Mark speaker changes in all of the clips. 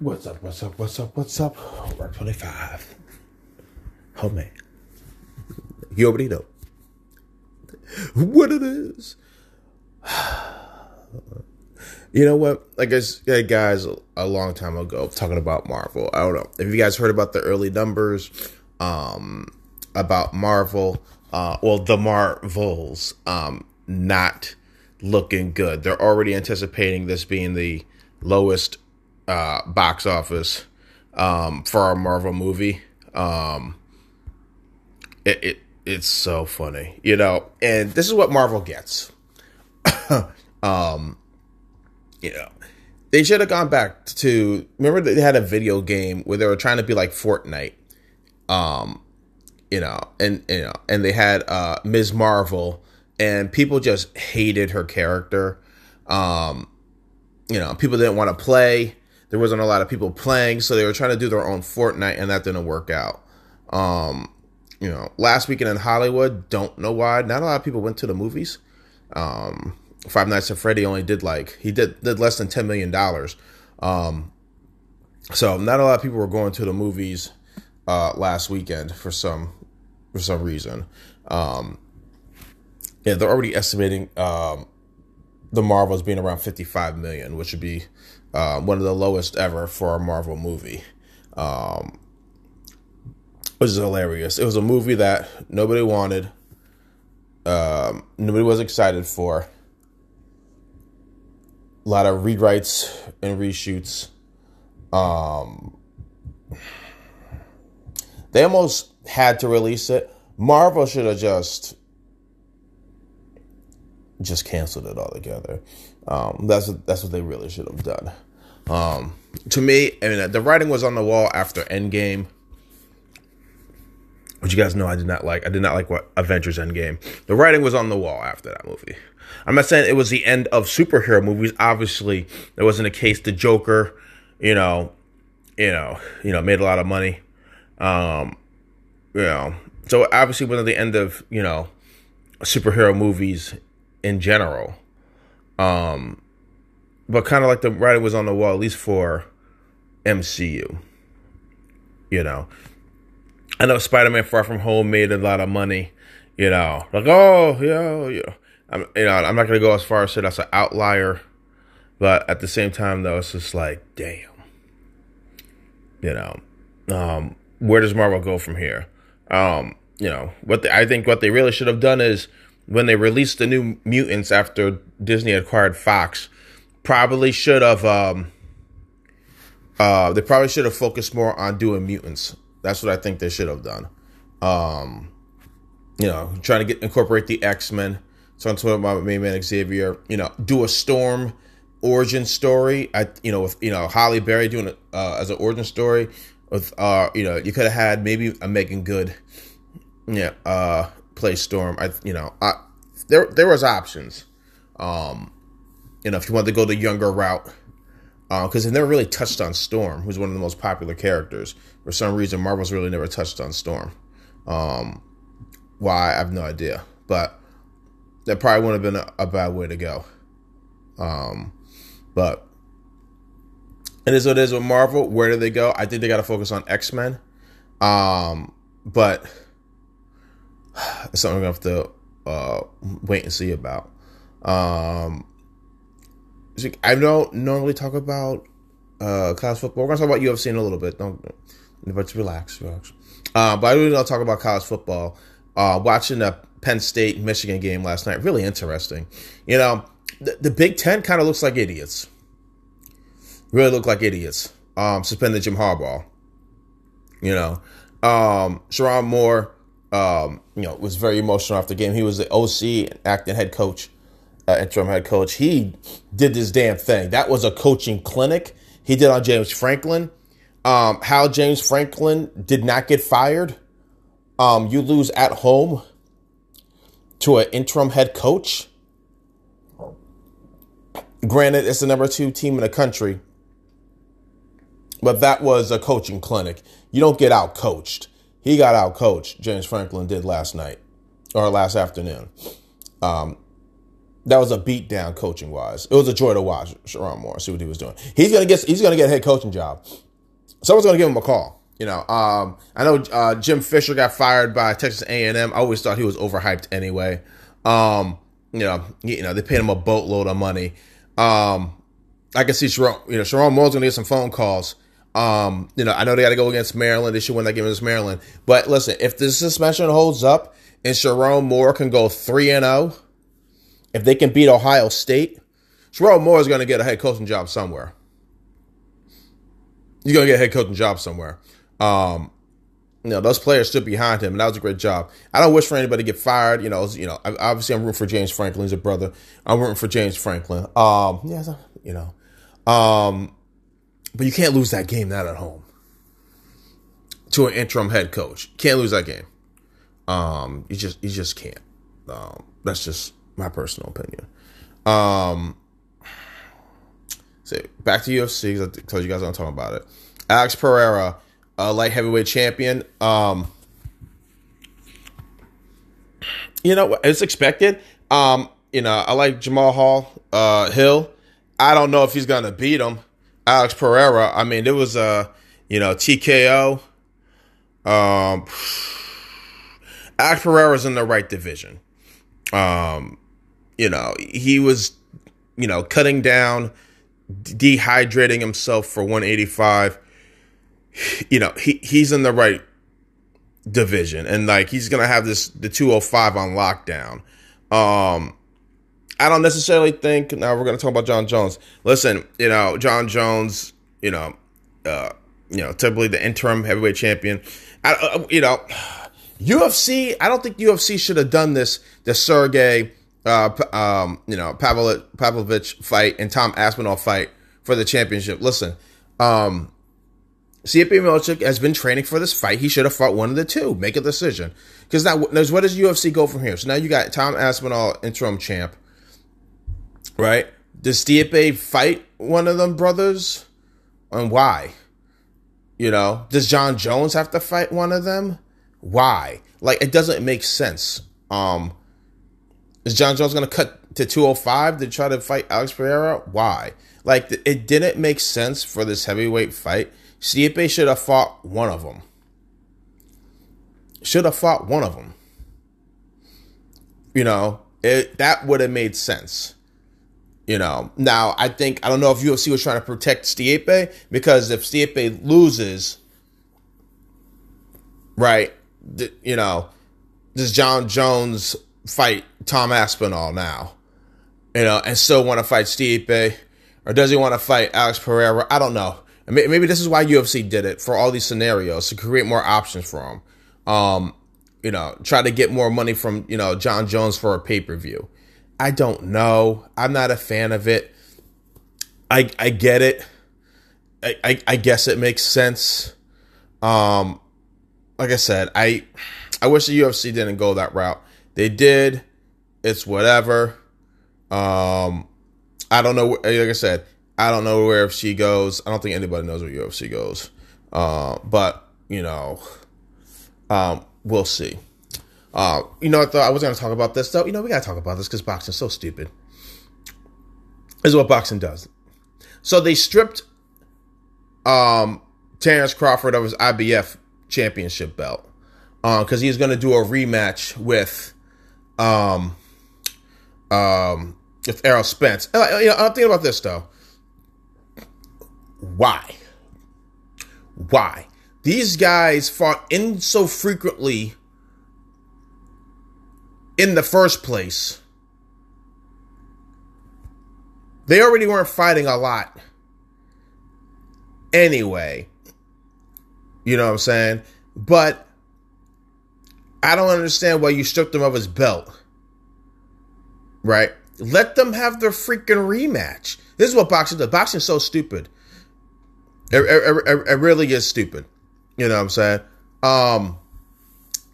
Speaker 1: What's up? What's up? What's up? What's up? Rock 25. Homie. You already know what it is. You know what? I guess, guys, a long time ago, talking about Marvel. I don't know. If you guys heard about the early numbers um, about Marvel? Uh, well, the Marvels um, not looking good. They're already anticipating this being the lowest uh, box office um, for our Marvel movie. Um, it, it it's so funny, you know. And this is what Marvel gets. um, you know, they should have gone back to remember they had a video game where they were trying to be like Fortnite. Um, you know, and you know, and they had uh Ms. Marvel and people just hated her character. Um, you know, people didn't want to play. There wasn't a lot of people playing, so they were trying to do their own Fortnite and that didn't work out. Um, you know, last weekend in Hollywood, don't know why. Not a lot of people went to the movies. Um, Five Nights at Freddy only did like he did did less than ten million dollars. Um, so not a lot of people were going to the movies uh, last weekend for some for some reason. Um, yeah, they're already estimating um, the Marvels being around fifty five million, which would be uh, one of the lowest ever for a Marvel movie. Um, which is hilarious. It was a movie that nobody wanted, um, nobody was excited for a lot of rewrites and reshoots. Um, they almost had to release it. Marvel should have just just canceled it altogether. Um, that's what, that's what they really should have done. Um, to me, I mean, the writing was on the wall after Endgame. Which you guys know I did not like. I did not like what Avengers Endgame. The writing was on the wall after that movie. I'm not saying it was the end of superhero movies. Obviously, that wasn't the case. The Joker, you know, you know, you know, made a lot of money. Um, you know, so obviously wasn't the end of you know superhero movies in general. Um, but kind of like the writing was on the wall, at least for MCU. You know, I know Spider Man Far From Home made a lot of money. You know, like oh yeah, yeah. I'm you know I'm not gonna go as far as say that's an outlier, but at the same time though it's just like damn, you know, um, where does Marvel go from here? Um, you know what I think what they really should have done is when they released the new mutants after Disney acquired Fox, probably should have um, uh, they probably should have focused more on doing mutants. That's what I think they should have done. Um, you know, trying to get incorporate the X Men so I'm talking about main man Xavier. You know, do a Storm origin story. I you know with you know Halle Berry doing it uh, as an origin story with uh you know you could have had maybe a Meagan Good yeah uh play Storm. I you know I there there was options. Um, you know if you wanted to go the younger route. Because uh, they never really touched on Storm, who's one of the most popular characters. For some reason, Marvel's really never touched on Storm. Um, why I have no idea, but that probably wouldn't have been a, a bad way to go. Um, but it is what it is with Marvel. Where do they go? I think they got to focus on X Men. Um, but it's something we have to uh, wait and see about. Um, I don't normally talk about uh, college football. We're gonna talk about UFC in a little bit. Don't, but relax, relax. Uh, but I really don't talk about college football. Uh, watching the Penn State Michigan game last night. Really interesting. You know, the, the Big Ten kind of looks like idiots. Really look like idiots. Um, suspended Jim Harbaugh. You know, um, Sherrone Moore, um, you know, was very emotional after the game. He was the OC, acting head coach, uh, interim head coach. He did this damn thing. That was a coaching clinic he did on James Franklin. Um, how James Franklin did not get fired. Um, you lose at home to an interim head coach. Granted, it's the number two team in the country, but that was a coaching clinic. You don't get out coached. He got out coached. James Franklin did last night or last afternoon. Um, that was a beatdown coaching wise. It was a joy to watch Sherrone Moore, see what he was doing. He's gonna get he's gonna get a head coaching job. Someone's gonna give him a call. You know, um, I know uh, Jim Fisher got fired by Texas A and M. I always thought he was overhyped anyway. Um, you know, you know they paid him a boatload of money. Um, I can see Sherrone, you know, Sherrone Moore's gonna get some phone calls. Um, you know, I know they got to go against Maryland. They should win that game against Maryland. But listen, if this suspension holds up and Sherrone Moore can go three and zero, oh, if they can beat Ohio State, Sherrone Moore is going to get a head coaching job somewhere. He's going to get a head coaching job somewhere. Um, you know, those players stood behind him, and that was a great job. I don't wish for anybody to get fired. You know, you know, obviously I'm rooting for James Franklin. He's a brother. I'm rooting for James Franklin. Um, yeah, you know, um, but you can't lose that game not at home to an interim head coach. Can't lose that game. Um, you just you just can't. Um, that's just my personal opinion. Um, so back to UFC because I told you guys I'm talking about it. Alex Pereira, a light heavyweight champion. Um, you know, it's expected. Um, you know, I like Jamal Hall, uh, Hill. I don't know if he's gonna beat him. Alex Pereira. I mean, there was a you know TKO. Um, Alex Pereira's in the right division. Um, you know, he was, you know, cutting down, dehydrating himself for 185. You know, he he's in the right division, and like he's gonna have this the 205 on lockdown. Um, I don't necessarily think now we're gonna talk about Jon Jones. Listen, you know, Jon Jones, you know, uh, you know, typically the interim heavyweight champion. I, uh, you know, UFC. I don't think UFC should have done this. The Sergey uh, um, you know, Pavel, Pavlovich fight and Tom Aspinall fight for the championship. Listen, um, Stipe has been training for this fight. He should have fought one of the two. Make a decision. Because now, there's what does UFC go from here? So now you got Tom Aspinall, interim champ, right? Does Stipe fight one of them brothers? And why? You know, does Jon Jones have to fight one of them? Why? Like, it doesn't make sense. Um, is Jon Jones going to cut to 205 to try to fight Alex Pereira? Why? Like, it didn't make sense for this heavyweight fight. Stipe should have fought one of them. Should have fought one of them. You know, it that would have made sense. You know, now I think I don't know if UFC was trying to protect Stipe because if Stipe loses, right, you know, does Jon Jones fight Tom Aspinall now, you know, and still want to fight Stipe, or does he want to fight Alex Pereira? I don't know. Maybe this is why UFC did it for all these scenarios to create more options for him. Um, you know, try to get more money from you know Jon Jones for a pay per view. I don't know. I'm not a fan of it. I I get it. I, I, I guess it makes sense. Um, like I said, I I wish the UFC didn't go that route. They did. It's whatever. Um, I don't know. Like I said, I don't know where she goes. I don't think anybody knows where UFC goes. Uh, but you know, um, we'll see. Uh, you know, I thought I was going to talk about this though. You know, we got to talk about this because boxing's so stupid. This is what boxing does. So they stripped um, Terrence Crawford of his IBF championship belt because uh, he's going to do a rematch with um, um, with Errol Spence. Uh, you know, I'm thinking about this though. Why? Why? These guys fought in so frequently in the first place. They already weren't fighting a lot anyway. You know what I'm saying? But I don't understand why you stripped him of his belt. Right? Let them have their freaking rematch. This is what boxing does. Boxing's so stupid. It, it, it, it, really is stupid. You know what I'm saying? Um,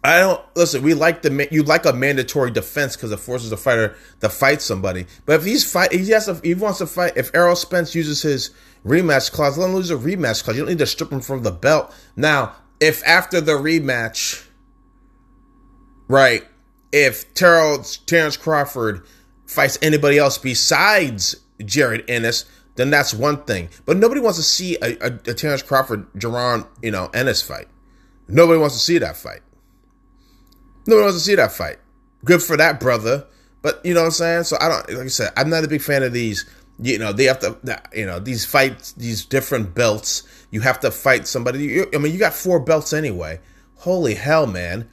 Speaker 1: I don't listen. We like the you like a mandatory defense because it forces a fighter to fight somebody. But if he's fight, he has to, he wants to fight. If Errol Spence uses his rematch clause, let him lose a rematch clause. You don't need to strip him from the belt. Now, if after the rematch right? If Terrell, Terrence Crawford fights anybody else besides Jaron Ennis, then that's one thing. But nobody wants to see a, a, a Terrence Crawford, Jaron, you know, Ennis fight. Nobody wants to see that fight. Nobody wants to see that fight. Good for that brother. But you know what I'm saying? So I don't like I said, I'm not a big fan of these. You know, they have to you know, these fights, these different belts. You have to fight somebody. I mean, you got four belts anyway. Holy hell, man.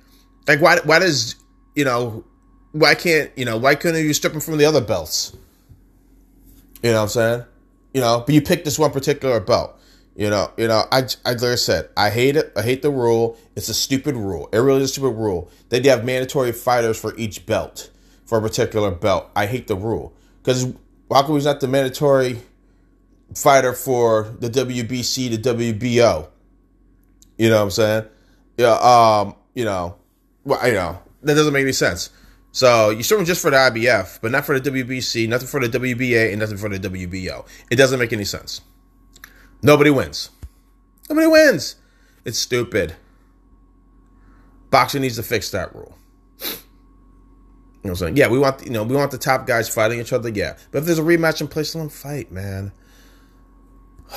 Speaker 1: Like why why does you know why can't you know why couldn't you strip them from the other belts? You know what I'm saying? You know, but you pick this one particular belt. You know, you know, I, I like I said, I hate it. I hate the rule. It's a stupid rule. It really is a stupid rule. They have mandatory fighters for each belt, for a particular belt. I hate the rule because how he's not the mandatory fighter for the WBC, the WBO? You know what I'm saying? Yeah. Um. You know. Well, you know that doesn't make any sense. So you strip him just for the IBF, but not for the WBC, nothing for the WBA, and nothing for the WBO. It doesn't make any sense. Nobody wins. Nobody wins. It's stupid. Boxing needs to fix that rule. You know what I'm saying? Yeah, we want you know we want the top guys fighting each other. Yeah, but if there's a rematch in place, let them fight, man.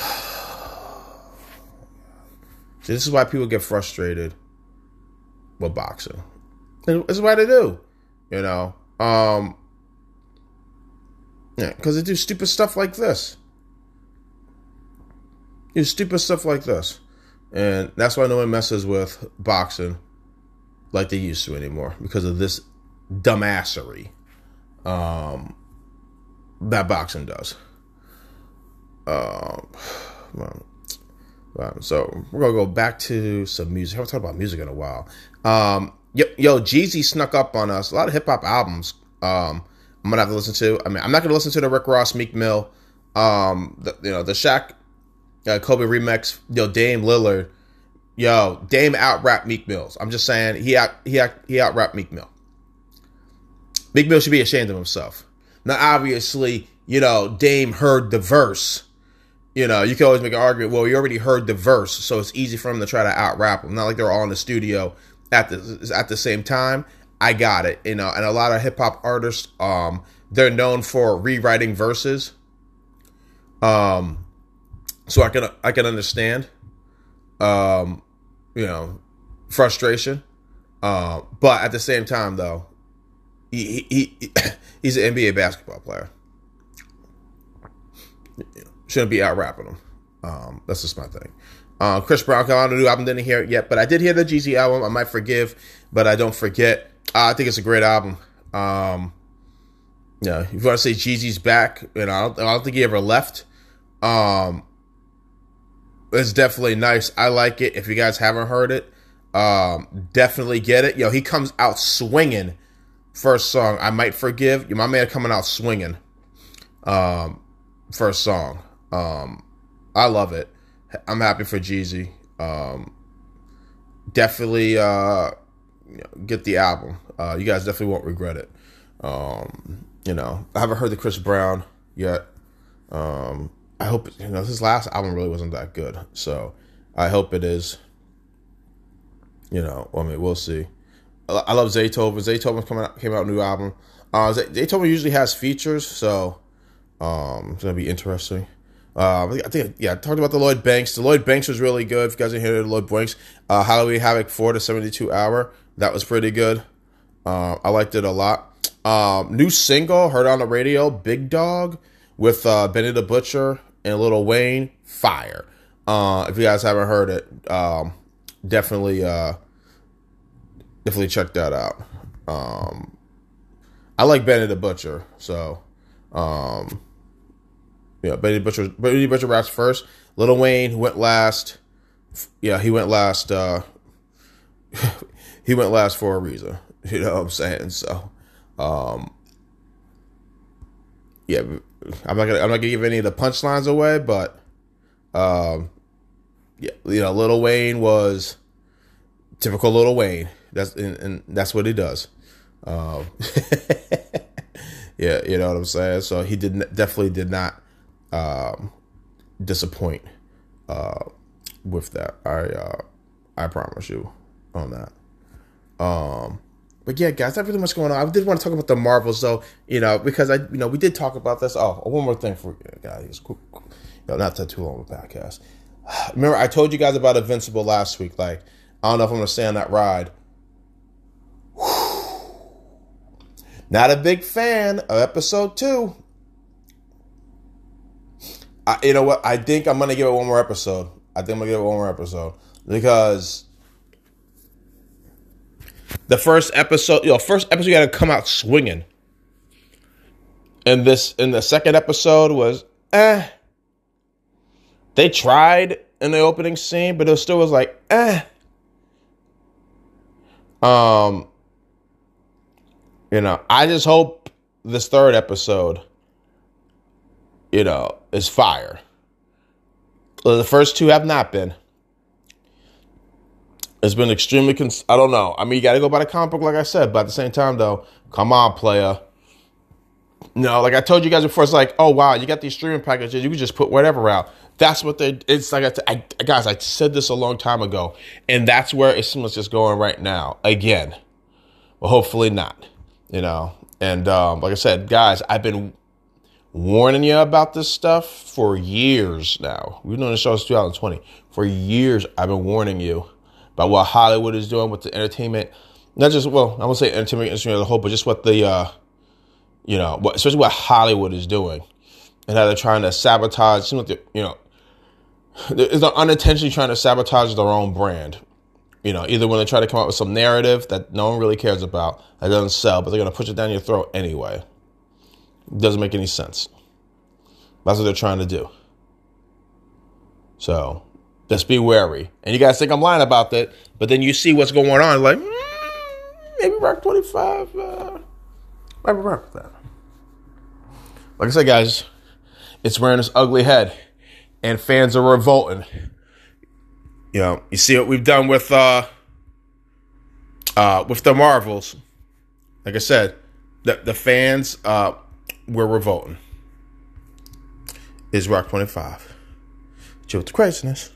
Speaker 1: See, this is why people get frustrated with boxing. This is why they do. You know, um, yeah, because they do stupid stuff like this. Do stupid stuff like this, and that's why no one messes with boxing like they used to anymore because of this dumbassery um, that boxing does. Um, well, so we're gonna go back to some music. I haven't talked about music in a while. Um, yo, yo, Jeezy snuck up on us. A lot of hip hop albums. Um, I'm gonna have to listen to. I mean, I'm not gonna listen to the Rick Ross, Meek Mill, um, the, you know, the Shaq, uh, Kobe remix. Yo, Dame Lillard. Yo, Dame out rap Meek Mills. I'm just saying he out he out he out Meek Mill. Meek Mill should be ashamed of himself. Now, obviously, you know, Dame heard the verse. You know, you can always make an argument. Well, you already heard the verse, so it's easy for him to try to out rap him. Not like they're all in the studio at the at the same time. I got it, you know, and a lot of hip hop artists, um, they're known for rewriting verses. Um, so I can I can understand, um, you know, frustration. Uh, but at the same time, though, he, he, he he's an NBA basketball player. Shouldn't be out rapping him. Um, that's just my thing. Uh, Chris Brown came out a new album. Didn't hear it yet, but I did hear the Jeezy album. I might forgive, but I don't forget. Uh, I think it's a great album. Um, yeah, if you want to say Jeezy's back, you know, I don't, I don't think he ever left. Um, it's definitely nice. I like it. If you guys haven't heard it, um, definitely get it. Yo, he comes out swinging. First song, I might forgive. My man coming out swinging. Um, first song. Um, I love it. I'm happy for Jeezy. Um, definitely uh, get the album. Uh, you guys definitely won't regret it. Um, you know, I haven't heard the Chris Brown yet. Um, I hope you know his last album really wasn't that good, so I hope it is. You know, I mean, we'll see. I love Zaytoven. Zaytoven coming out, came out new album. Uh, Zaytoven usually has features, so um, it's gonna be interesting. Uh, I think yeah, I talked about the Lloyd Banks. The Lloyd Banks was really good. If you guys hear the Lloyd Banks, uh, Halloween Havoc four to seventy two hour. That was pretty good. Uh, I liked it a lot. Um, new single heard on the radio, Big Dog, with uh, Benny the Butcher and Lil Wayne. Fire. Uh, if you guys haven't heard it, um, definitely uh, definitely check that out. Um, I like Benny the Butcher, so um, yeah, Benny Butcher. Benny Butcher raps first. Lil Wayne went last. Yeah, he went last. Uh, he went last for a reason. You know what I'm saying? So, um, yeah, I'm not gonna I'm not gonna give any of the punchlines away, but um, yeah, you know, Lil Wayne was typical Lil Wayne. That's and, and that's what he does. Um, yeah, you know what I'm saying. So he did definitely did not um, disappoint uh, with that. I uh, I promise you on that. Um, but yeah, guys, everything much going on. I did want to talk about the Marvels, though, you know, because I, you know, we did talk about this. Oh, one more thing for you guys, you know, not too long of a podcast. Remember, I told you guys about Invincible last week. Like, I don't know if I'm gonna stay on that ride. Not a big fan of episode two. I, you know what? I think I'm gonna give it one more episode. I think I'm gonna give it one more episode because the first episode, you know, first episode you got to come out swinging. And this, in the second episode was, eh. They tried in the opening scene, but it still was like, eh. Um, you know, I just hope this third episode, you know, is fire. The first two have not been. It's been extremely. Cons- I don't know. I mean, you got to go by the comic book, like I said. But at the same time, though, come on, player. No, like I told you guys before, it's like, oh wow, you got these streaming packages. You can just put whatever out. That's what they. It's like I, I guys, I said this a long time ago, and that's where it seems just going right now again. Well, hopefully not. You know, and um, like I said, guys, I've been warning you about this stuff for years now. We've known the show since 2020. For years, I've been warning you about what Hollywood is doing with the entertainment, not just well, I won't say entertainment industry as a whole, but just what the uh, you know, what, especially what Hollywood is doing, and how they're trying to sabotage. Seems like you know, they're unintentionally trying to sabotage their own brand. You know, either when they try to come up with some narrative that no one really cares about, that doesn't sell, but they're going to push it down your throat anyway. It doesn't make any sense. That's what they're trying to do. So just be wary. And you guys think I'm lying about that, but then you see what's going on, like, mm, maybe Rock 25 uh, might be that. Like I said, guys, it's wearing its ugly head, and fans are revolting. You know, you see what we've done with uh, uh, with the Marvels. Like I said, the the fans uh, were revolting. Is Rock 25. Chill with the craziness.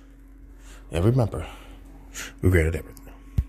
Speaker 1: And remember, we graded everything.